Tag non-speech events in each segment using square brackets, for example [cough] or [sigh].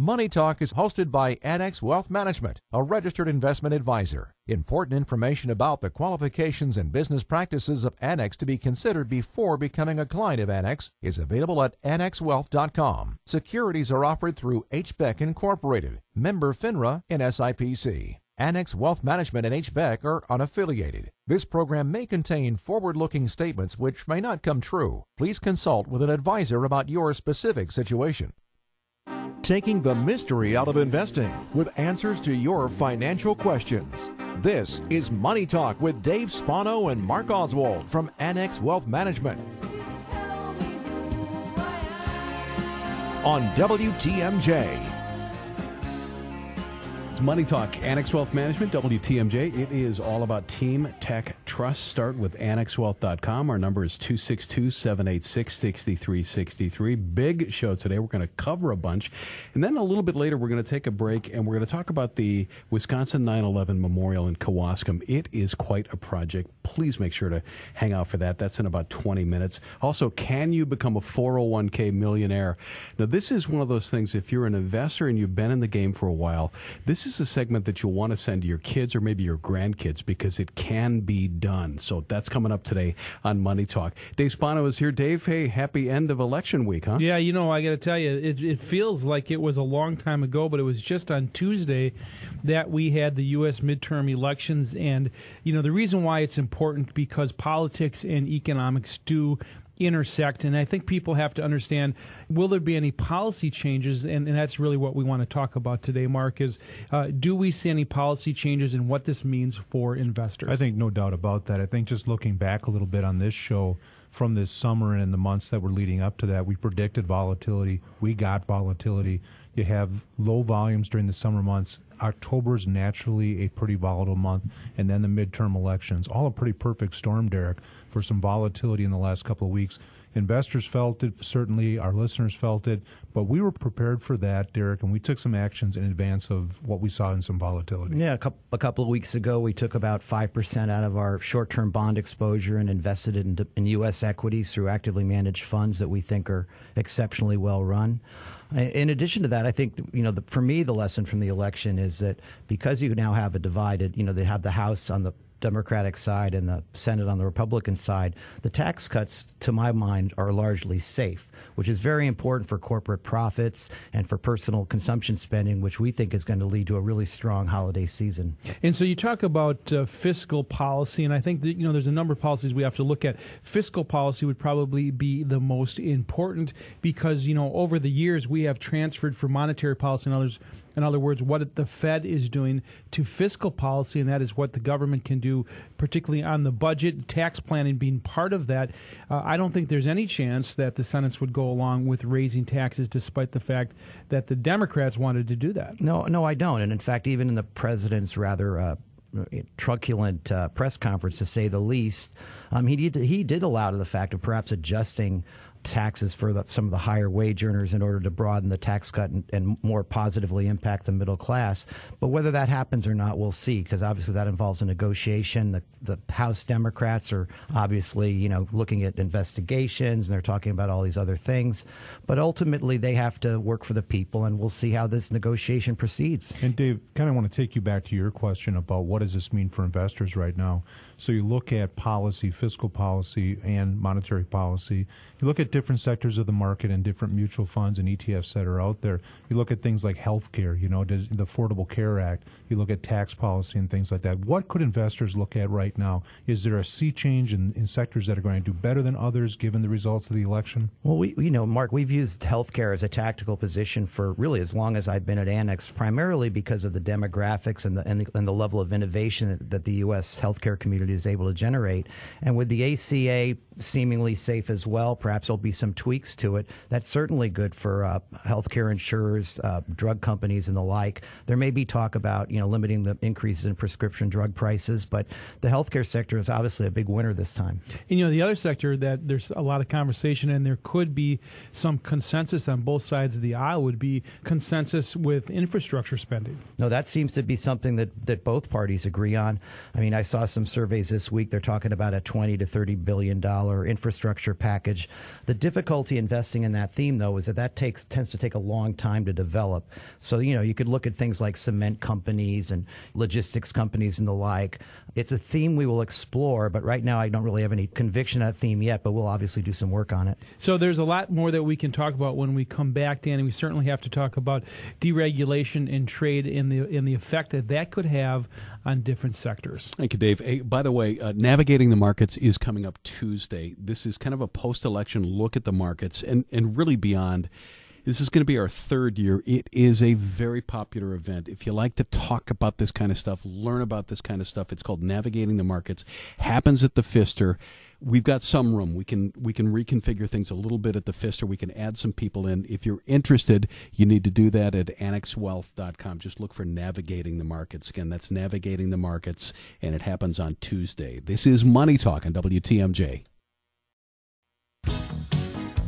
Money Talk is hosted by Annex Wealth Management, a registered investment advisor. Important information about the qualifications and business practices of Annex to be considered before becoming a client of Annex is available at annexwealth.com. Securities are offered through HBEC Incorporated, member FINRA and SIPC. Annex Wealth Management and HBEC are unaffiliated. This program may contain forward looking statements which may not come true. Please consult with an advisor about your specific situation. Taking the mystery out of investing with answers to your financial questions. This is Money Talk with Dave Spano and Mark Oswald from Annex Wealth Management. On WTMJ. It's Money Talk, Annex Wealth Management, WTMJ. It is all about Team Tech Trust. Start with annexwealth.com. Our number is 262 786 6363. Big show today. We're going to cover a bunch. And then a little bit later, we're going to take a break and we're going to talk about the Wisconsin 9 11 Memorial in Kewaskum. It is quite a project. Please make sure to hang out for that. That's in about 20 minutes. Also, can you become a 401k millionaire? Now, this is one of those things, if you're an investor and you've been in the game for a while, this is a segment that you'll want to send to your kids or maybe your grandkids because it can be done. So that's coming up today on Money Talk. Dave Spano is here. Dave, hey, happy end of election week, huh? Yeah, you know, I got to tell you, it, it feels like it was a long time ago, but it was just on Tuesday that we had the U.S. midterm elections. And, you know, the reason why it's important because politics and economics do intersect. And I think people have to understand will there be any policy changes? And, and that's really what we want to talk about today, Mark, is uh, do we see any policy changes and what this means for investors? I think no doubt about that. I think just looking back a little bit on this show from this summer and in the months that were leading up to that, we predicted volatility. We got volatility. You have low volumes during the summer months. October is naturally a pretty volatile month, and then the midterm elections. All a pretty perfect storm, Derek, for some volatility in the last couple of weeks. Investors felt it, certainly our listeners felt it, but we were prepared for that, Derek, and we took some actions in advance of what we saw in some volatility. Yeah, a couple, a couple of weeks ago, we took about 5% out of our short term bond exposure and invested it in, in U.S. equities through actively managed funds that we think are exceptionally well run. In addition to that, I think you know the, for me the lesson from the election is that because you now have a divided, you know, they have the House on the Democratic side and the Senate on the Republican side, the tax cuts, to my mind, are largely safe, which is very important for corporate profits and for personal consumption spending, which we think is going to lead to a really strong holiday season. And so you talk about uh, fiscal policy, and I think that you know there's a number of policies we have to look at. Fiscal policy would probably be the most important because you know over the years we have transferred from monetary policy and others in other words, what the Fed is doing to fiscal policy, and that is what the government can do, particularly on the budget, tax planning being part of that. Uh, I don't think there's any chance that the Senate would go along with raising taxes, despite the fact that the Democrats wanted to do that. No, no, I don't. And in fact, even in the president's rather uh, truculent uh, press conference, to say the least, um, he did, he did allow to the fact of perhaps adjusting taxes for the, some of the higher wage earners in order to broaden the tax cut and, and, more positively impact the middle class. But whether that happens or not, we'll see, because obviously that involves a negotiation. The, the House Democrats are obviously, you know, looking at investigations and they're talking about all these other things. But ultimately, they have to work for the people, and we'll see how this negotiation proceeds. And Dave, kind of want to take you back to your question about what does this mean for investors right now. So you look at policy, fiscal policy, and monetary policy. You look at different sectors of the market and different mutual funds and ETFs that are out there. You look at things like healthcare, you know, the Affordable Care Act. You look at tax policy and things like that. What could investors look at right now? Is there a sea change in, in sectors that are going to do better than others given the results of the election? Well, we, you know, Mark, we've used healthcare as a tactical position for really as long as I've been at Annex, primarily because of the demographics and the, and the, and the level of innovation that, the U.S. healthcare community is able to generate. And with the ACA seemingly safe as well, perhaps there'll be some tweaks to it. That's certainly good for uh, healthcare insurers, uh, drug companies, and the like. There may be talk about you know limiting the increases in prescription drug prices, but the healthcare sector is obviously a big winner this time. And, you know, the other sector that there's a lot of conversation and there could be some consensus on both sides of the aisle would be consensus with infrastructure spending. No, that seems to be something that that both parties agree on. I mean, I saw some surveys this week. They're talking about a 20 to 30 billion dollar infrastructure package The difficulty investing in that theme, though, is that that takes tends to take a long time to develop. So you know, you could look at things like cement companies and logistics companies and the like. It's a theme we will explore, but right now I don't really have any conviction of that theme yet. But we'll obviously do some work on it. So there's a lot more that we can talk about when we come back, Dan. And we certainly have to talk about deregulation and trade in the in the effect that that could have on different sectors. Thank you, Dave. Hey, by the way, uh, navigating the markets is coming up Tuesday. This is kind of a post-election look at the markets and and really beyond. This is going to be our third year. It is a very popular event. If you like to talk about this kind of stuff, learn about this kind of stuff, it's called Navigating the Markets. Happens at the Pfister We've got some room. We can we can reconfigure things a little bit at the Pfister. We can add some people in. If you're interested, you need to do that at annexwealth.com. Just look for Navigating the Markets. Again, that's Navigating the Markets, and it happens on Tuesday. This is Money Talk on WTMJ.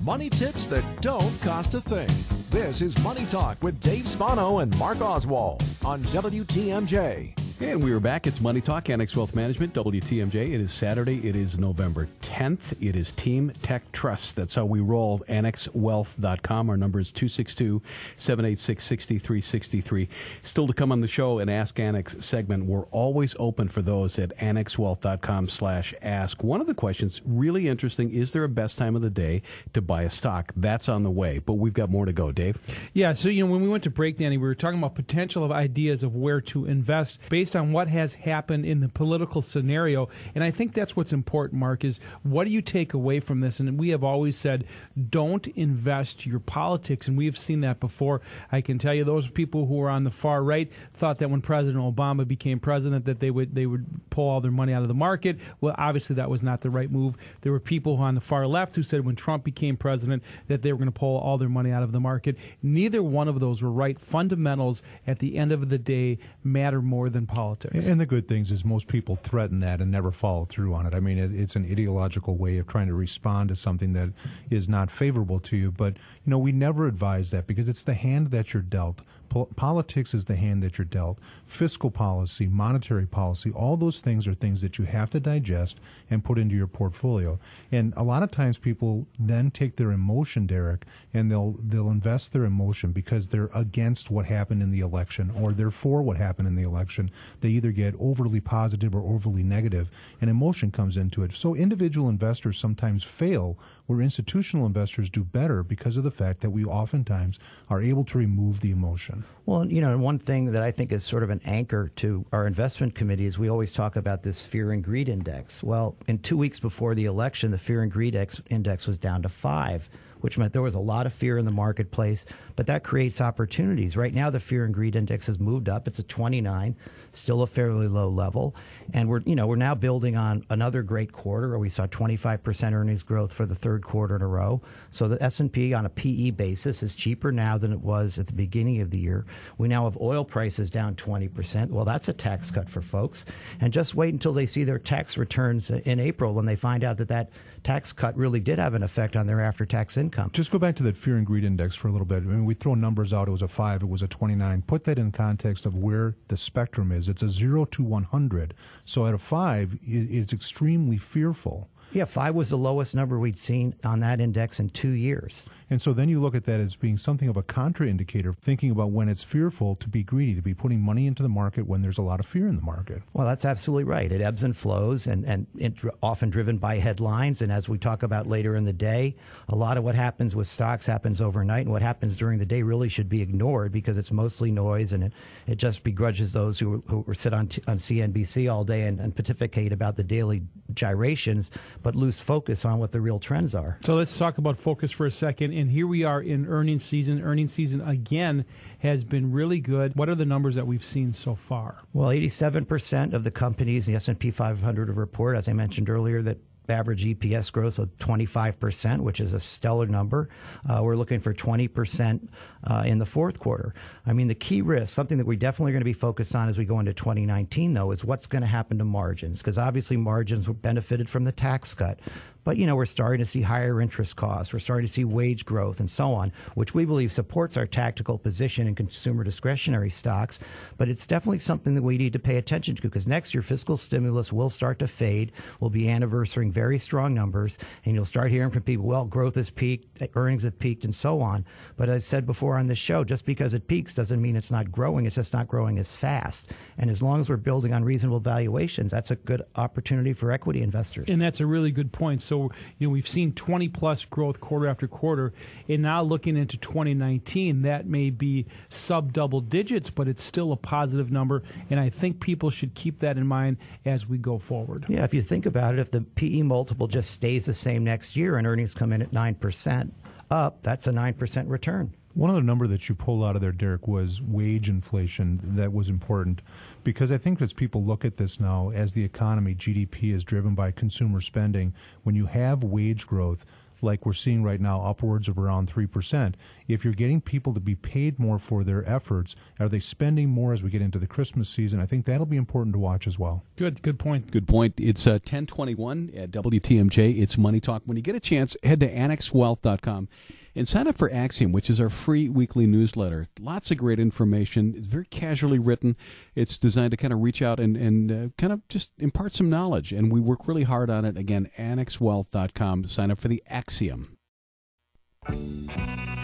Money tips that don't cost a thing. This is Money Talk with Dave Spano and Mark Oswald on WTMJ. And we are back. It's Money Talk, Annex Wealth Management, WTMJ. It is Saturday. It is November 10th. It is Team Tech Trust. That's how we roll. AnnexWealth.com. Our number is 262 786 6363. Still to come on the show, an Ask Annex segment. We're always open for those at AnnexWealth.com slash ask. One of the questions, really interesting, is there a best time of the day to buy a stock? That's on the way, but we've got more to go. Dave? Yeah, so, you know, when we went to break, Danny, we were talking about potential of ideas of where to invest based on what has happened in the political scenario. And I think that's what's important, Mark, is what do you take away from this? And we have always said, don't invest your politics. And we've seen that before. I can tell you those people who are on the far right thought that when President Obama became president that they would they would pull all their money out of the market. Well, obviously that was not the right move. There were people on the far left who said when Trump became president that they were going to pull all their money out of the market. Neither one of those were right. Fundamentals at the end of the day matter more than politics politics. And the good things is most people threaten that and never follow through on it. I mean, it, it's an ideological way of trying to respond to something that is not favorable to you. But you know, we never advise that because it's the hand that you're dealt politics is the hand that you're dealt. Fiscal policy, monetary policy, all those things are things that you have to digest and put into your portfolio. And a lot of times people then take their emotion, Derek, and they'll they'll invest their emotion because they're against what happened in the election or they're for what happened in the election. They either get overly positive or overly negative, and emotion comes into it. So individual investors sometimes fail where institutional investors do better because of the fact that we oftentimes are able to remove the emotion. Well, you know, one thing that I think is sort of an anchor to our investment committee is we always talk about this fear and greed index. Well, in two weeks before the election, the fear and greed index was down to five which meant there was a lot of fear in the marketplace, but that creates opportunities. Right now, the fear and greed index has moved up. It's a 29, still a fairly low level. And we're, you know, we're now building on another great quarter we saw 25% earnings growth for the third quarter in a row. So the S&P on a PE basis is cheaper now than it was at the beginning of the year. We now have oil prices down 20%. Well, that's a tax cut for folks. And just wait until they see their tax returns in April when they find out that that tax cut really did have an effect on their after tax income. Just go back to that fear and greed index for a little bit. I mean, we throw numbers out. It was a five, it was a 29. Put that in context of where the spectrum is. It's a zero to 100. So at a five, it's extremely fearful. Yeah, five was the lowest number we'd seen on that index in two years. And so then you look at that as being something of a contraindicator, thinking about when it's fearful to be greedy, to be putting money into the market when there's a lot of fear in the market. Well, that's absolutely right. It ebbs and flows and, and it, often driven by headlines. And as we talk about later in the day, a lot of what happens with stocks happens overnight. And what happens during the day really should be ignored because it's mostly noise and it, it just begrudges those who, who sit on, t- on CNBC all day and, and pontificate about the daily gyrations, but lose focus on what the real trends are. So let's talk about focus for a second and here we are in earnings season. Earnings season again has been really good. What are the numbers that we've seen so far? Well, 87% of the companies in the S&P 500 report, as I mentioned earlier, that average EPS growth of 25%, which is a stellar number. Uh, we're looking for 20% uh, in the fourth quarter. I mean, the key risk, something that we definitely going to be focused on as we go into 2019, though, is what's going to happen to margins. Because obviously, margins benefited from the tax cut. But you know, we're starting to see higher interest costs. We're starting to see wage growth and so on, which we believe supports our tactical position in consumer discretionary stocks. But it's definitely something that we need to pay attention to because next year fiscal stimulus will start to fade. We'll be anniversarying very strong numbers, and you'll start hearing from people, well, growth has peaked, earnings have peaked, and so on. But as I said before on this show, just because it peaks doesn't mean it's not growing. It's just not growing as fast. And as long as we're building on reasonable valuations, that's a good opportunity for equity investors. And that's a really good point. So, you know, we've seen 20 plus growth quarter after quarter. And now looking into 2019, that may be sub double digits, but it's still a positive number. And I think people should keep that in mind as we go forward. Yeah, if you think about it, if the PE multiple just stays the same next year and earnings come in at 9% up, that's a 9% return. One other number that you pulled out of there, Derek, was wage inflation. That was important because I think as people look at this now, as the economy, GDP is driven by consumer spending, when you have wage growth, like we're seeing right now, upwards of around 3%. If you're getting people to be paid more for their efforts, are they spending more as we get into the Christmas season? I think that'll be important to watch as well. Good, good point. Good point. It's uh, 1021 at WTMJ. It's Money Talk. When you get a chance, head to annexwealth.com and sign up for Axiom, which is our free weekly newsletter. Lots of great information. It's very casually written. It's designed to kind of reach out and, and uh, kind of just impart some knowledge. And we work really hard on it. Again, annexwealth.com. Sign up for the Axiom.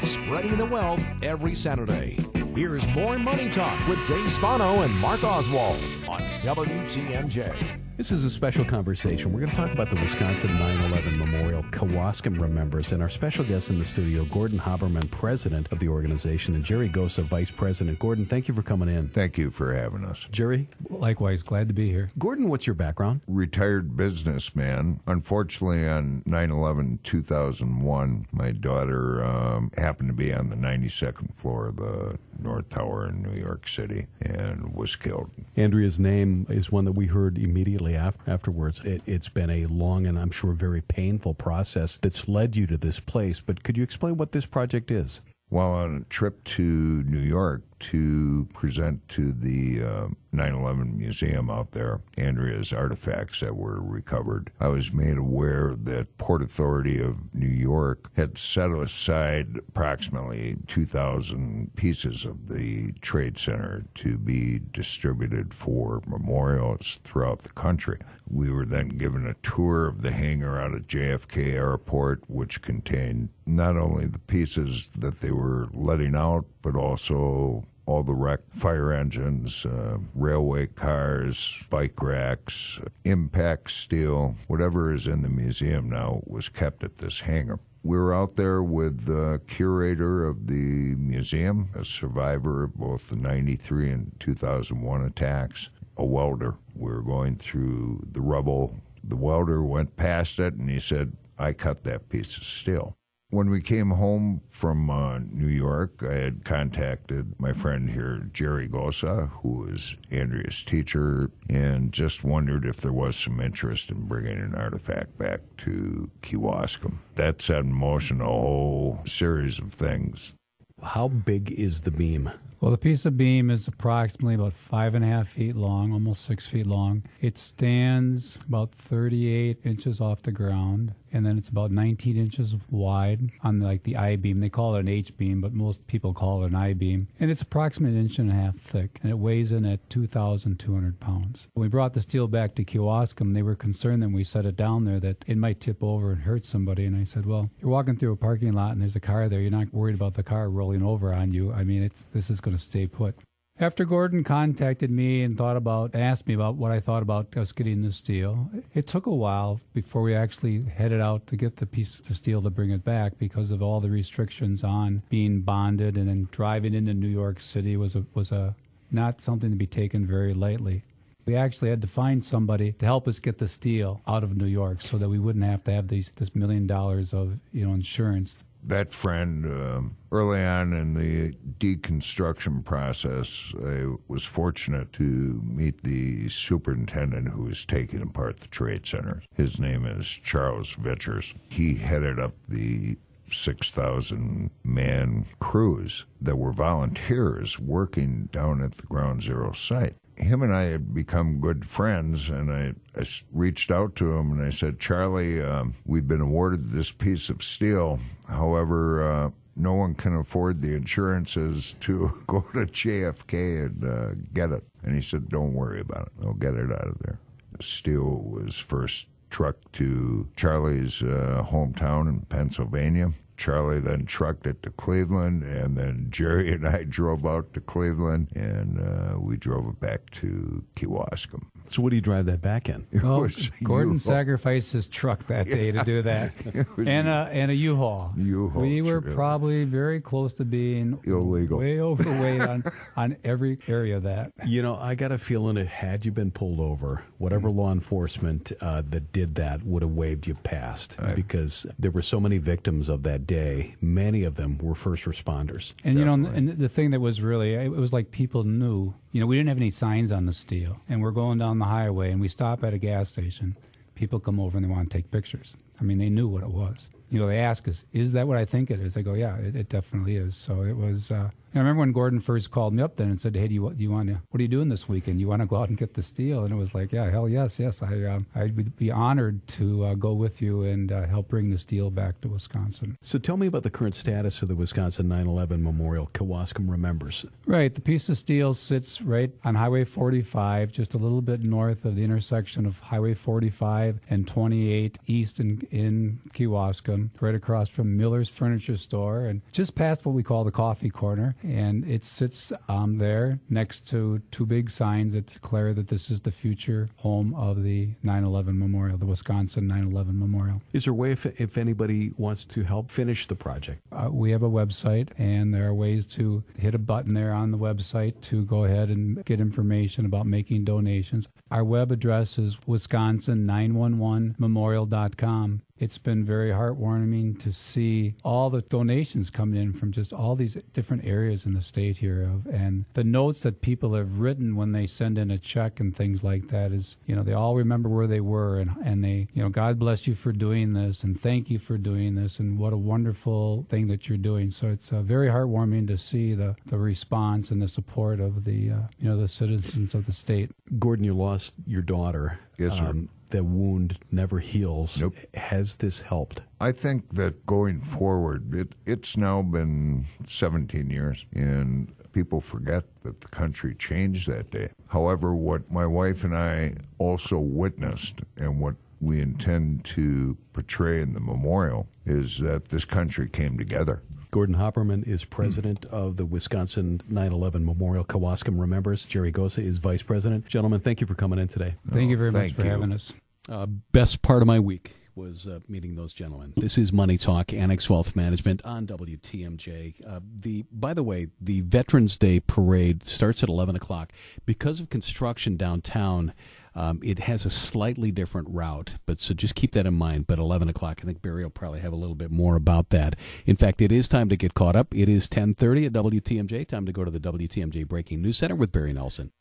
Spreading the wealth every Saturday. Here's more Money Talk with Dave Spano and Mark Oswald on WTMJ. This is a special conversation. We're going to talk about the Wisconsin 9 11 Memorial Kewaskum Remembers. And our special guest in the studio, Gordon Haberman, president of the organization, and Jerry Gosa, vice president. Gordon, thank you for coming in. Thank you for having us. Jerry? Likewise, glad to be here. Gordon, what's your background? Retired businessman. Unfortunately, on 9 11 2001, my daughter um, happened to be on the 92nd floor of the North Tower in New York City and was killed. Andrea's name is one that we heard immediately afterwards. It, it's been a long and I'm sure very painful process that's led you to this place. But could you explain what this project is? While on a trip to New York to present to the uh, 9/11 museum out there Andrea's artifacts that were recovered, I was made aware that Port Authority of New York had set aside approximately 2,000 pieces of the Trade Center to be distributed for memorials throughout the country. We were then given a tour of the hangar out at JFK Airport, which contained not only the pieces that they were letting out, but also all the wrecked fire engines, uh, railway cars, bike racks, impact steel, whatever is in the museum now was kept at this hangar. We were out there with the curator of the museum, a survivor of both the 93 and 2001 attacks, a welder. We were going through the rubble. The welder went past it and he said, I cut that piece of steel. When we came home from uh, New York, I had contacted my friend here, Jerry Gosa, who is Andrea's teacher, and just wondered if there was some interest in bringing an artifact back to Kewaskum. That set in motion a whole series of things. How big is the beam? Well, the piece of beam is approximately about five and a half feet long, almost six feet long. It stands about 38 inches off the ground, and then it's about 19 inches wide on like the I beam. They call it an H beam, but most people call it an I beam. And it's approximately an inch and a half thick, and it weighs in at 2,200 pounds. When we brought the steel back to Kewaskum, they were concerned that we set it down there that it might tip over and hurt somebody. And I said, well, you're walking through a parking lot and there's a car there. You're not worried about the car rolling over on you. I mean, it's this is going to stay put. After Gordon contacted me and thought about, asked me about what I thought about us getting the steel, it took a while before we actually headed out to get the piece of steel to bring it back because of all the restrictions on being bonded and then driving into New York City was a, was a not something to be taken very lightly. We actually had to find somebody to help us get the steel out of New York so that we wouldn't have to have these this million dollars of you know insurance that friend um, early on in the deconstruction process, I was fortunate to meet the superintendent who was taking apart the trade centers. His name is Charles Vitchers. He headed up the 6,000 man crews that were volunteers working down at the ground zero site. Him and I had become good friends, and I, I reached out to him and I said, Charlie, um, we've been awarded this piece of steel. However, uh, no one can afford the insurances to [laughs] go to JFK and uh, get it. And he said, Don't worry about it. I'll get it out of there. The steel was first trucked to Charlie's uh, hometown in Pennsylvania. Charlie then trucked it to Cleveland, and then Jerry and I [laughs] drove out to Cleveland, and uh, we drove it back to Kewaskum. So, what do you drive that back in? [laughs] Well, Gordon U-Haul. sacrificed his truck that day to do that, [laughs] and a and a U-Haul. U-Haul We were probably very close to being Illegal. way [laughs] overweight on on every area of that. You know, I got a feeling that had you been pulled over, whatever law enforcement uh, that did that would have waved you past because there were so many victims of that day. Many of them were first responders. And you know, and the thing that was really, it was like people knew. You know, we didn't have any signs on the steel, and we're going down the highway, and we stop at a gas station. People come over and they want to take pictures. I mean, they knew what it was. You know, they ask us, "Is that what I think it is?" I go, "Yeah, it, it definitely is." So it was. Uh, I remember when Gordon first called me up then and said, "Hey, do you, do you want to? What are you doing this weekend? You want to go out and get the steel?" And it was like, "Yeah, hell yes, yes. I um, I would be honored to uh, go with you and uh, help bring the steel back to Wisconsin." So, tell me about the current status of the Wisconsin 9 11 Memorial. Kewaskum remembers. Right. The piece of steel sits right on Highway 45, just a little bit north of the intersection of Highway 45 and 28 east in, in Kewaskum, right across from Miller's Furniture Store and just past what we call the coffee corner. And it sits um, there next to two big signs that declare that this is the future home of the 9 11 Memorial, the Wisconsin 9 11 Memorial. Is there a way if, if anybody wants to help finish the project? Uh, we have a website, and there are ways to hit a button there on the website to go ahead and get information about making donations. Our web address is wisconsin911memorial.com. It's been very heartwarming to see all the donations coming in from just all these different areas in the state here, of, and the notes that people have written when they send in a check and things like that is, you know, they all remember where they were, and and they, you know, God bless you for doing this, and thank you for doing this, and what a wonderful thing that you're doing. So it's uh, very heartwarming to see the the response and the support of the, uh, you know, the citizens of the state. Gordon, you lost your daughter. Um, Yes, sir. That wound never heals. Nope. Has this helped? I think that going forward, it, it's now been 17 years, and people forget that the country changed that day. However, what my wife and I also witnessed, and what we intend to portray in the memorial, is that this country came together. Gordon Haberman is president of the Wisconsin 9 11 Memorial. Kewaskum remembers. Jerry Gosa is vice president. Gentlemen, thank you for coming in today. Thank you Oh, very much for you. having us. Uh, best part of my week was uh, meeting those gentlemen. This is Money Talk, Annex Wealth Management on WTMJ. Uh, the by the way, the Veterans Day parade starts at eleven o'clock because of construction downtown. Um, it has a slightly different route, but so just keep that in mind. But 11 o'clock, I think Barry will probably have a little bit more about that. In fact, it is time to get caught up. It is 10:30 at WTMJ. Time to go to the WTMJ Breaking News Center with Barry Nelson.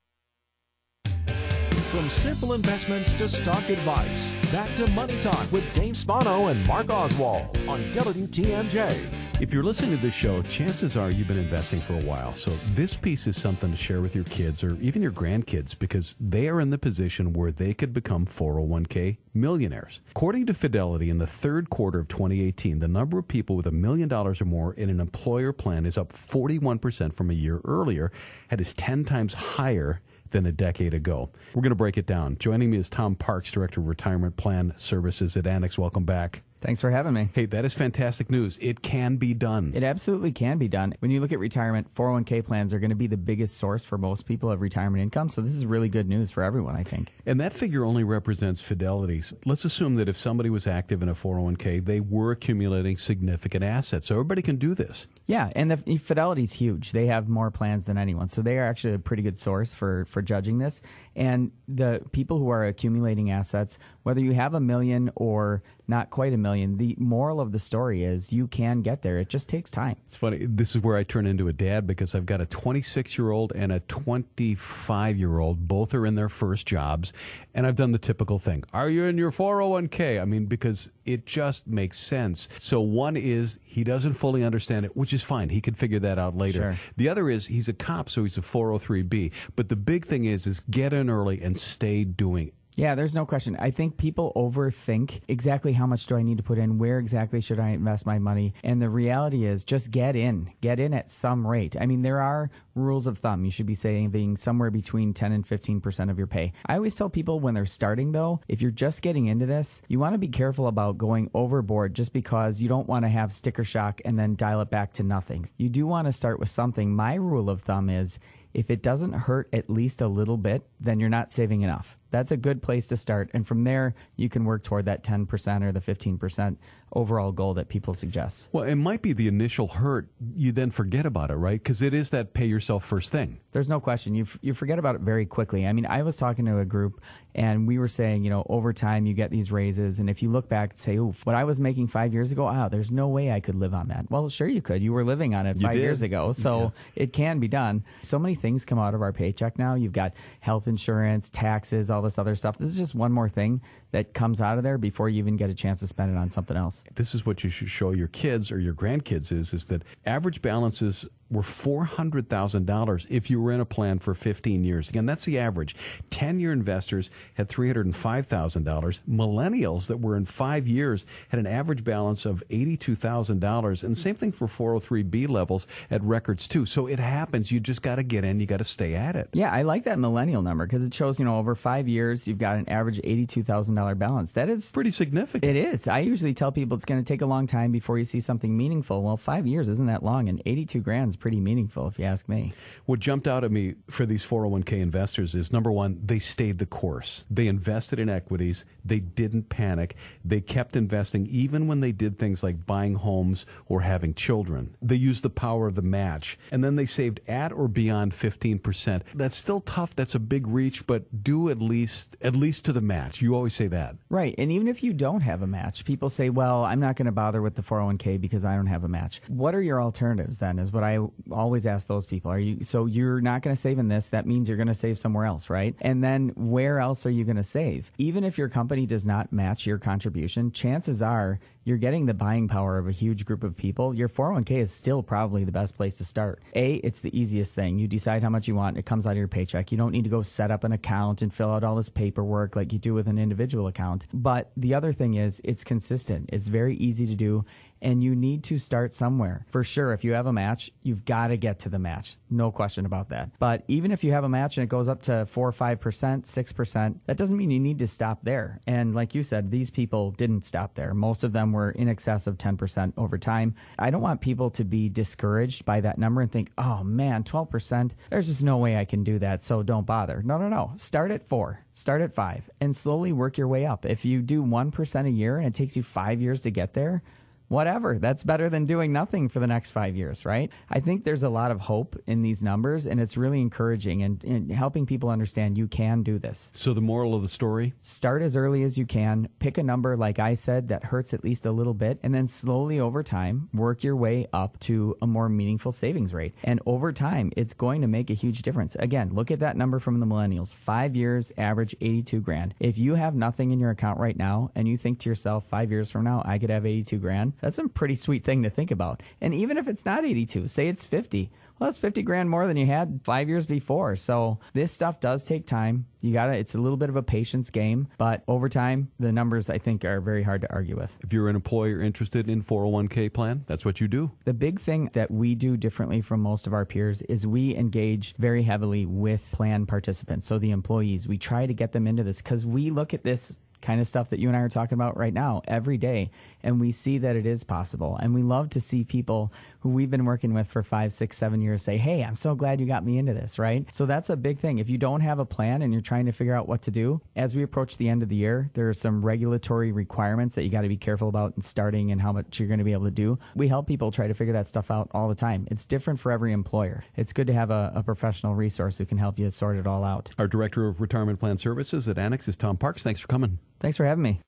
From simple investments to stock advice, back to Money Talk with Dave Spano and Mark Oswald on WTMJ. If you're listening to this show, chances are you've been investing for a while. So this piece is something to share with your kids or even your grandkids because they are in the position where they could become 401k millionaires. According to Fidelity, in the third quarter of 2018, the number of people with a million dollars or more in an employer plan is up 41% from a year earlier and is 10 times higher than a decade ago. We're going to break it down. Joining me is Tom Parks, Director of Retirement Plan Services at Annex. Welcome back. Thanks for having me. Hey, that is fantastic news. It can be done. It absolutely can be done. When you look at retirement, 401k plans are going to be the biggest source for most people of retirement income. So this is really good news for everyone, I think. And that figure only represents fidelities. Let's assume that if somebody was active in a 401k, they were accumulating significant assets. So everybody can do this. Yeah, and the Fidelity's huge. They have more plans than anyone. So they are actually a pretty good source for for judging this. And the people who are accumulating assets, whether you have a million or not quite a million. The moral of the story is you can get there. It just takes time. It's funny. This is where I turn into a dad because I've got a 26 year old and a 25 year old. Both are in their first jobs. And I've done the typical thing. Are you in your 401k? I mean, because it just makes sense. So one is he doesn't fully understand it, which is fine. He could figure that out later. Sure. The other is he's a cop, so he's a 403b. But the big thing is, is get in early and stay doing it. Yeah, there's no question. I think people overthink exactly how much do I need to put in, where exactly should I invest my money, and the reality is just get in, get in at some rate. I mean, there are rules of thumb. You should be saving somewhere between 10 and 15% of your pay. I always tell people when they're starting though, if you're just getting into this, you want to be careful about going overboard just because you don't want to have sticker shock and then dial it back to nothing. You do want to start with something. My rule of thumb is if it doesn't hurt at least a little bit, then you're not saving enough. That's a good place to start. And from there, you can work toward that 10% or the 15% overall goal that people suggest. Well, it might be the initial hurt. You then forget about it, right? Because it is that pay yourself first thing. There's no question. You, f- you forget about it very quickly. I mean, I was talking to a group and we were saying, you know, over time you get these raises. And if you look back and say, oof, what I was making five years ago, wow, there's no way I could live on that. Well, sure you could. You were living on it You five did. years ago. So Yeah. it can be done. So many things come out of our paycheck now. You've got health insurance, taxes, all this other stuff. This is just one more thing that comes out of there before you even get a chance to spend it on something else. This is what you should show your kids or your grandkids is is that average balances were $400,000 if you were in a plan for 15 years. Again, that's the average. 10-year investors had $305,000. Millennials that were in 5 years had an average balance of $82,000 and same thing for 403b levels at records too. So it happens, you just got to get in, you got to stay at it. Yeah, I like that millennial number because it shows, you know, over five years, you've got an average $82,000 balance. That is Pretty significant. It is. I usually tell people it's going to take a long time before you see something meaningful. Well, five years isn't that long, and 82 grand is pretty meaningful if you ask me. What jumped out at me for these 401k investors is number one, they stayed the course. They invested in equities. They didn't panic. They kept investing even when they did things like buying homes or having children. They used the power of the match. And then they saved at or beyond 15%. That's still tough. That's a big reach, but do at least at least to the match. You always say that. Right. And even if you don't have a match, people say, well, I'm not going to bother with the 401k because I don't have a match. What are your alternatives then? Is what I always ask those people. Are you so you're not going to save in this? That means you're going to save somewhere else, right? And then where else are you going to save? Even if your company does not match your contribution, chances are you're getting the buying power of a huge group of people. Your 401k is still probably the best place to start. A, it's the easiest thing. You decide how much you want, it comes out of your paycheck. You don't need to go set up an account and fill out all this paperwork like you do with an individual account. But the other thing is, it's consistent, it's very easy to do. And you need to start somewhere. For sure, if you have a match, you've got to get to the match. No question about that. But even if you have a match and it goes up to 4 or 5%, 6%, that doesn't mean you need to stop there. And like you said, these people didn't stop there. Most of them were in excess of 10% over time. I don't want people to be discouraged by that number and think, oh man, 12%, there's just no way I can do that, so don't bother. No, no, no. Start at 4, start at 5, and slowly work your way up. If you do 1% a year and it takes you five years to get there, whatever. That's better than doing nothing for the next five years, right? I think there's a lot of hope in these numbers, and it's really encouraging and, and helping people understand you can do this. So the moral of the story, Start as early as you can. Pick a number, like I said, that hurts at least a little bit, and then slowly over time, work your way up to a more meaningful savings rate. And over time, it's going to make a huge difference. Again, look at that number from the millennials five years, average 82 grand. If you have nothing in your account right now, and you think to yourself, five years from now, I could have 82 grand, that's a pretty sweet thing to think about. And even if it's not 82, say it's 50. Well, that's 50 grand more than you had five years before. So this stuff does take time. You got to, it's a little bit of a patience game, but over time, the numbers I think are very hard to argue with. if you're an employer interested in 401k plan, that's what you do. The big thing that we do differently from most of our peers is we engage very heavily with plan participants. So the employees, we try to get them into this because we look at this kind of stuff that you and I are talking about right now every day. And we see that it is possible. And we love to see people who we've been working with for five, six, seven years say, Hey, I'm so glad you got me into this, right? So that's a big thing. If you don't have a plan and you're trying to figure out what to do, as we approach the end of the year, there are some regulatory requirements that you got to be careful about in starting and how much you're going to be able to do. We help people try to figure that stuff out all the time. It's different for every employer. It's good to have a, a professional resource who can help you sort it all out. Our director of retirement plan services at Annex is Tom Parks. Thanks for coming. Thanks for having me.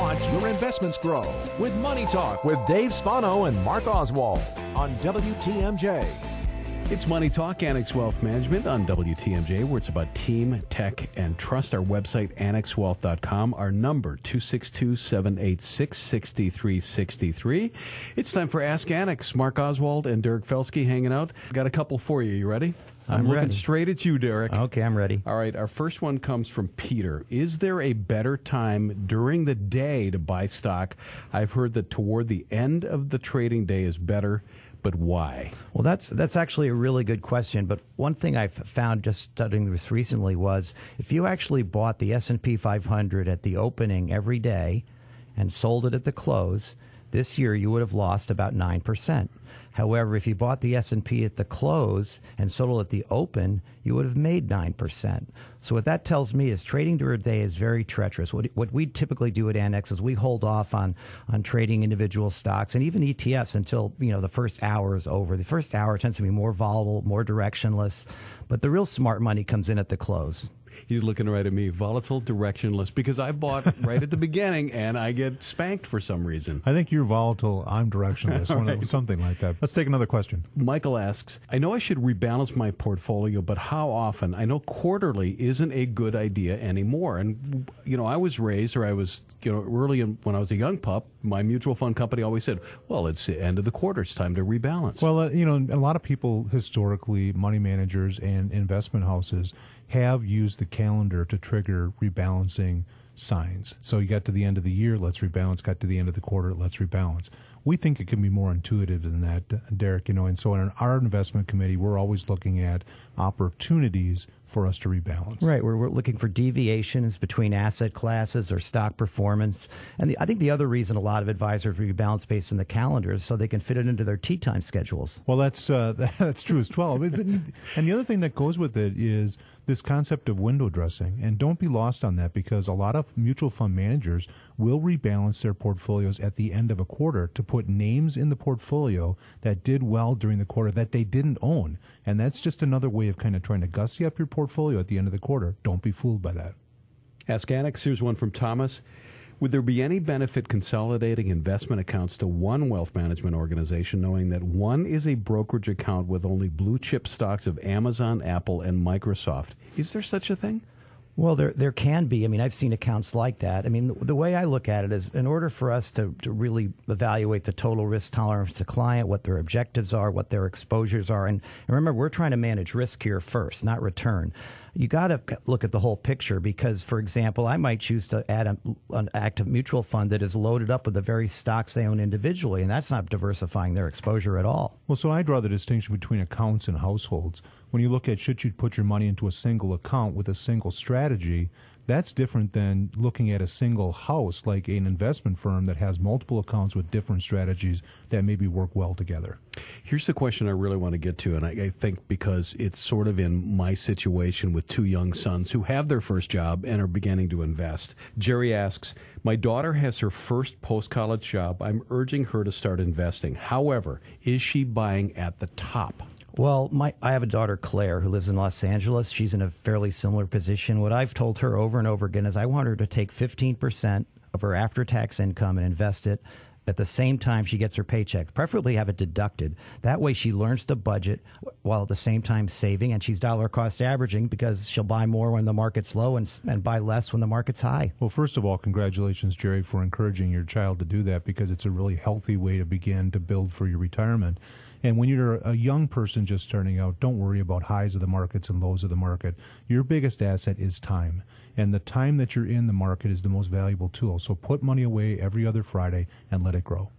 Watch your investments grow with Money Talk with Dave Spano and Mark Oswald on WTMJ. It's Money Talk, Annex Wealth Management on WTMJ, where it's about team, tech, and trust. Our website, annexwealth.com. Our number, 262 786 6363. It's time for Ask Annex. Mark Oswald and Derek Felsky hanging out. Got a couple for you. You ready? I'm looking ready. straight at you, Derek. Okay, I'm ready. All right, our first one comes from Peter. Is there a better time during the day to buy stock? I've heard that toward the end of the trading day is better, but why? Well, that's that's actually a really good question. But one thing I've found just studying this recently was if you actually bought the S and P 500 at the opening every day and sold it at the close, this year you would have lost about nine percent. However, if you bought the S&P at the close and sold at the open, you would have made 9%. So what that tells me is trading during the day is very treacherous. What, what we typically do at Annex is we hold off on, on trading individual stocks and even ETFs until, you know, the first hour is over. The first hour tends to be more volatile, more directionless, but the real smart money comes in at the close. He's looking right at me, volatile, directionless, because I bought [laughs] right at the beginning and I get spanked for some reason. I think you're volatile. I'm directionless. [laughs] one Something like that. Let's take another question. Michael asks, I know I should rebalance my portfolio, but how often? I know quarterly isn't a good idea anymore. And, you know, I was raised, or I was, you know, early in, when I was a young pup, my mutual fund company always said, well, it's the end of the quarter. It's time to rebalance. Well, uh, you know, a lot of people historically, money managers and investment houses have used the calendar to trigger rebalancing signs. So you got to the end of the year, let's rebalance. Got to the end of the quarter, let's rebalance. We think it can be more intuitive than that, Derek. You know, and so in our investment committee, we're always looking at opportunities for us to rebalance. Right, we're, we're looking for deviations between asset classes or stock performance. And the, I think the other reason a lot of advisors rebalance based on the calendar is so they can fit it into their tea time schedules. Well, that's uh, [laughs] that's true as well. And the other thing that goes with it is this concept of window dressing. And don't be lost on that because a lot of mutual fund managers will rebalance their portfolios at the end of a quarter to put names in the portfolio that did well during the quarter that they didn't own. And that's just another way of kind of trying to gussy up your portfolio at the end of the quarter. Don't be fooled by that. Ask Annex. Here's one from Thomas. Would there be any benefit consolidating investment accounts to one wealth management organization, knowing that one is a brokerage account with only blue chip stocks of Amazon, Apple, and Microsoft? Is there such a thing? Well, there there can be. I mean, I've seen accounts like that. I mean, the, the way I look at it is, in order for us to, to really evaluate the total risk tolerance of the client, what their objectives are, what their exposures are, and, and remember, we're trying to manage risk here first, not return. You got to look at the whole picture because, for example, I might choose to add a, an active mutual fund that is loaded up with the very stocks they own individually, and that's not diversifying their exposure at all. Well, so I draw the distinction between accounts and households. When you look at should you put your money into a single account with a single strategy, that's different than looking at a single house like an investment firm that has multiple accounts with different strategies that maybe work well together. Here's the question I really want to get to, and I, I think because it's sort of in my situation with two young sons who have their first job and are beginning to invest. Jerry asks, My daughter has her first post college job. I'm urging her to start investing. However, is she buying at the top? Well, my I have a daughter Claire who lives in Los Angeles. She's in a fairly similar position. What I've told her over and over again is I want her to take 15% of her after-tax income and invest it at the same time she gets her paycheck. Preferably have it deducted. That way she learns to budget while at the same time saving and she's dollar cost averaging because she'll buy more when the market's low and and buy less when the market's high. Well, first of all, congratulations, Jerry, for encouraging your child to do that because it's a really healthy way to begin to build for your retirement. And when you're a young person just turning out, don't worry about highs of the markets and lows of the market. Your biggest asset is time. And the time that you're in the market is the most valuable tool. So put money away every other Friday and let it grow.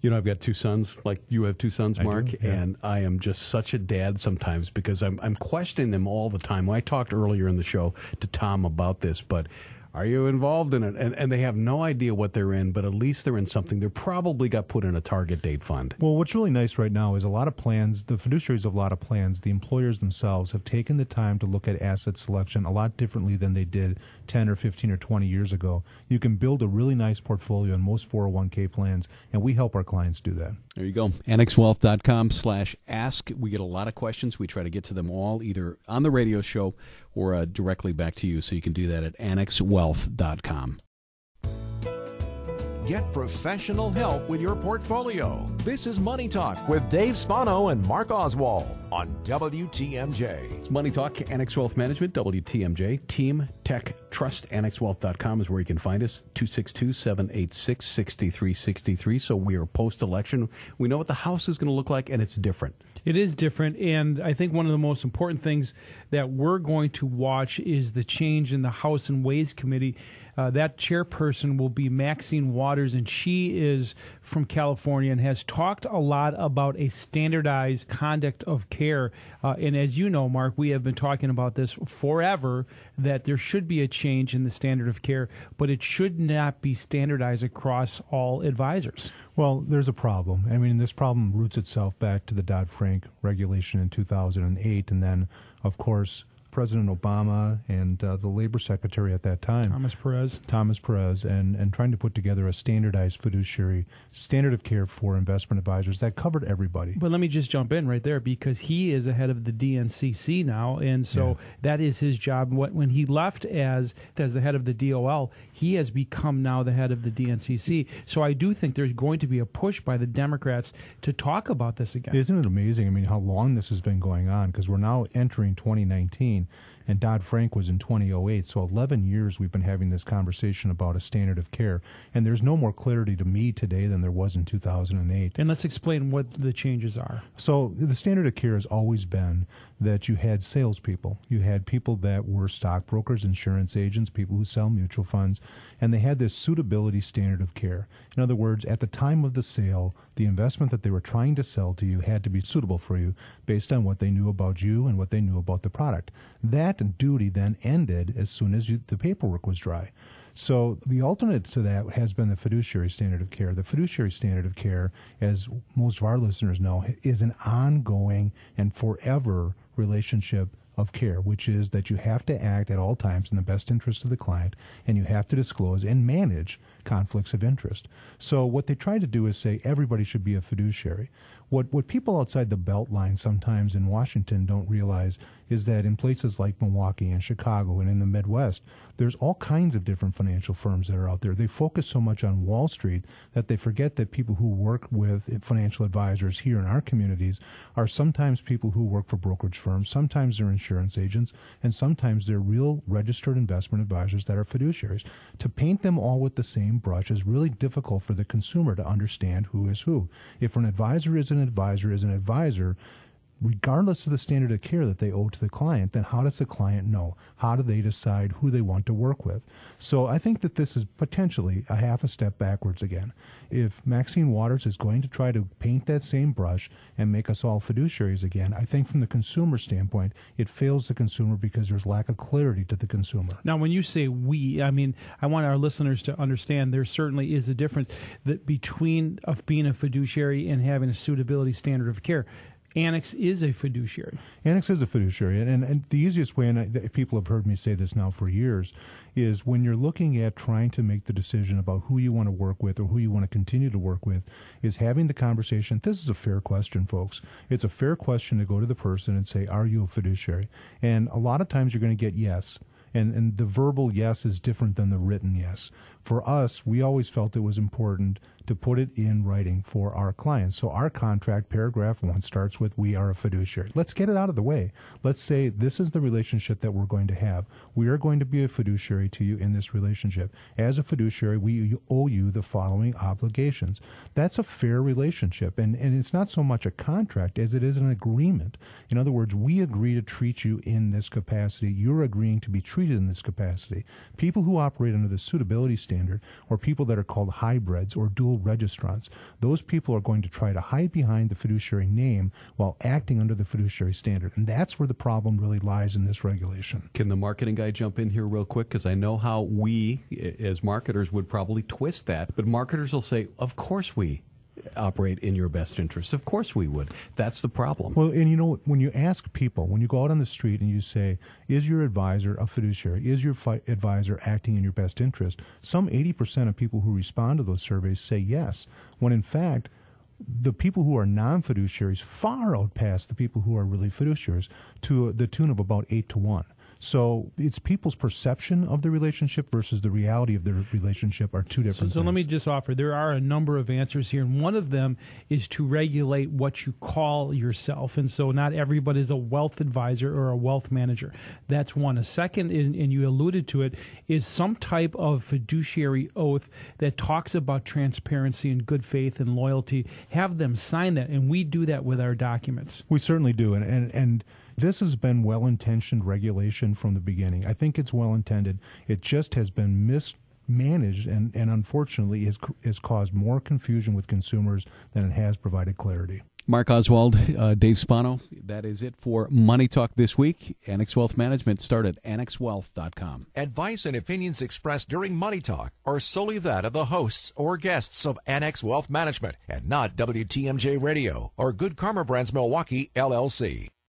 You know, I've got two sons, like you have two sons, do, Mark, yeah. and I am just such a dad sometimes because I'm I'm questioning them all the time. I talked earlier in the show to Tom about this, but are you involved in it? And and they have no idea what they're in, but at least they're in something. They're probably got put in a target date fund. Well, what's really nice right now is a lot of plans, the fiduciaries of a lot of plans, the employers themselves have taken the time to look at asset selection a lot differently than they did 10 or 15 or 20 years ago. You can build a really nice portfolio in most 401k plans, and we help our clients do that. There you go. AnnexWealth.com slash ask. We get a lot of questions. We try to get to them all either on the radio show or uh, directly back to you. So you can do that at AnnexWealth.com. Get professional help with your portfolio. This is Money Talk with Dave Spano and Mark Oswald on WTMJ. It's Money Talk, Annex Wealth Management, WTMJ. Team Tech Trust, AnnexWealth.com is where you can find us. 262 786 6363. So we are post election. We know what the House is going to look like, and it's different. It is different, and I think one of the most important things that we're going to watch is the change in the House and Ways Committee. Uh, that chairperson will be Maxine Waters, and she is from California and has talked a lot about a standardized conduct of care. Uh, and as you know, Mark, we have been talking about this forever that there should be a change in the standard of care, but it should not be standardized across all advisors. Well, there's a problem. I mean, this problem roots itself back to the Dodd Frank regulation in 2008, and then, of course, President Obama and uh, the labor secretary at that time, Thomas Perez, Thomas Perez, and and trying to put together a standardized fiduciary standard of care for investment advisors that covered everybody. But let me just jump in right there because he is ahead of the DNCC now, and so Yeah. that is his job. What when he left as as the head of the DOL, he has become now the head of the DNCC. So I do think there's going to be a push by the Democrats to talk about this again. Isn't it amazing? I mean, how long this has been going on? Because we're now entering 2019, and Dodd Frank was in 2008. So 11 years we've been having this conversation about a standard of care, and there's no more clarity to me today than there was in 2008. and let's explain what the changes are. So the standard of care has always been that you had salespeople, you had people that were stockbrokers, insurance agents, people who sell mutual funds, and they had this suitability standard of care. In other words, at the time of the sale, the investment that they were trying to sell to you had to be suitable for you based on what they knew about you and what they knew about the product. That duty then ended as soon as you, the paperwork was dry. So the alternate to that has been the fiduciary standard of care. The fiduciary standard of care, as most of our listeners know, is an ongoing and forever relationship of care, which is that you have to act at all times in the best interest of the client and you have to disclose and manage conflicts of interest. So what they try to do is say everybody should be a fiduciary. What what people outside the belt line sometimes in Washington don't realize is that in places like Milwaukee and Chicago and in the Midwest, there's all kinds of different financial firms that are out there. They focus so much on Wall Street that they forget that people who work with financial advisors here in our communities are sometimes people who work for brokerage firms, sometimes they're insurance agents, and sometimes they're real registered investment advisors that are fiduciaries. To paint them all with the same brush is really difficult for the consumer to understand who is who. If an advisor is an advisor is an advisor, regardless of the standard of care that they owe to the client, then how does the client know? How do they decide who they want to work with? So I think that this is potentially a half a step backwards again. If Maxine Waters is going to try to paint that same brush and make us all fiduciaries again, I think from the consumer standpoint, it fails the consumer because there's lack of clarity to the consumer. Now, when you say we, I mean, I want our listeners to understand there certainly is a difference that between of being a fiduciary and having a suitability standard of care. Annex is a fiduciary. Annex is a fiduciary, and, and the easiest way, and I, people have heard me say this now for years, is when you're looking at trying to make the decision about who you want to work with or who you want to continue to work with, is having the conversation. This is a fair question, folks. It's a fair question to go to the person and say, "Are you a fiduciary?" And a lot of times you're going to get yes. And, and the verbal yes is different than the written yes. For us, we always felt it was important to put it in writing for our clients. So our contract, paragraph one, starts with We are a fiduciary. Let's get it out of the way. Let's say this is the relationship that we're going to have. We are going to be a fiduciary to you in this relationship. As a fiduciary, we owe you the following obligations. That's a fair relationship. And, and it's not so much a contract as it is an agreement. In other words, we agree to treat you in this capacity. You're agreeing to be treated in this capacity. People who operate under the suitability standard or people that are called hybrids or dual registrants, those people are going to try to hide behind the fiduciary name while acting under the fiduciary standard. And that's where the problem really lies in this regulation. Can the marketing guy jump in here real quick? Because I know how we, as marketers, would probably twist that. But marketers will say, of course we operate in your best interest. Of course we would. That's the problem. Well, and you know, when you ask people, when you go out on the street and you say, is your advisor a fiduciary? Is your fi- advisor acting in your best interest? Some 80% of people who respond to those surveys say yes, when in fact, the people who are non fiduciaries far outpass the people who are really fiduciaries to the tune of about 8 to 1. So it's people's perception of the relationship versus the reality of their relationship are two So, different so things. let me just offer there are a number of answers here, and one of them is to regulate what you call yourself. And so, not everybody is a wealth advisor or a wealth manager. That's one. A second, and you alluded to it, is some type of fiduciary oath that talks about transparency and good faith and loyalty. Have them sign that, and we do that with our documents. We certainly do, and and, and this has been well intentioned regulation from the beginning. I think it's well intended. It just has been mismanaged, and and unfortunately has has caused more confusion with consumers than it has provided clarity. Mark Oswald, uh, Dave Spano. That is it for Money Talk this week. Annex Wealth Management. Start at annexwealth.com. Advice and opinions expressed during Money Talk are solely that of the hosts or guests of Annex Wealth Management and not WTMJ Radio or Good Karma Brands Milwaukee, LLC.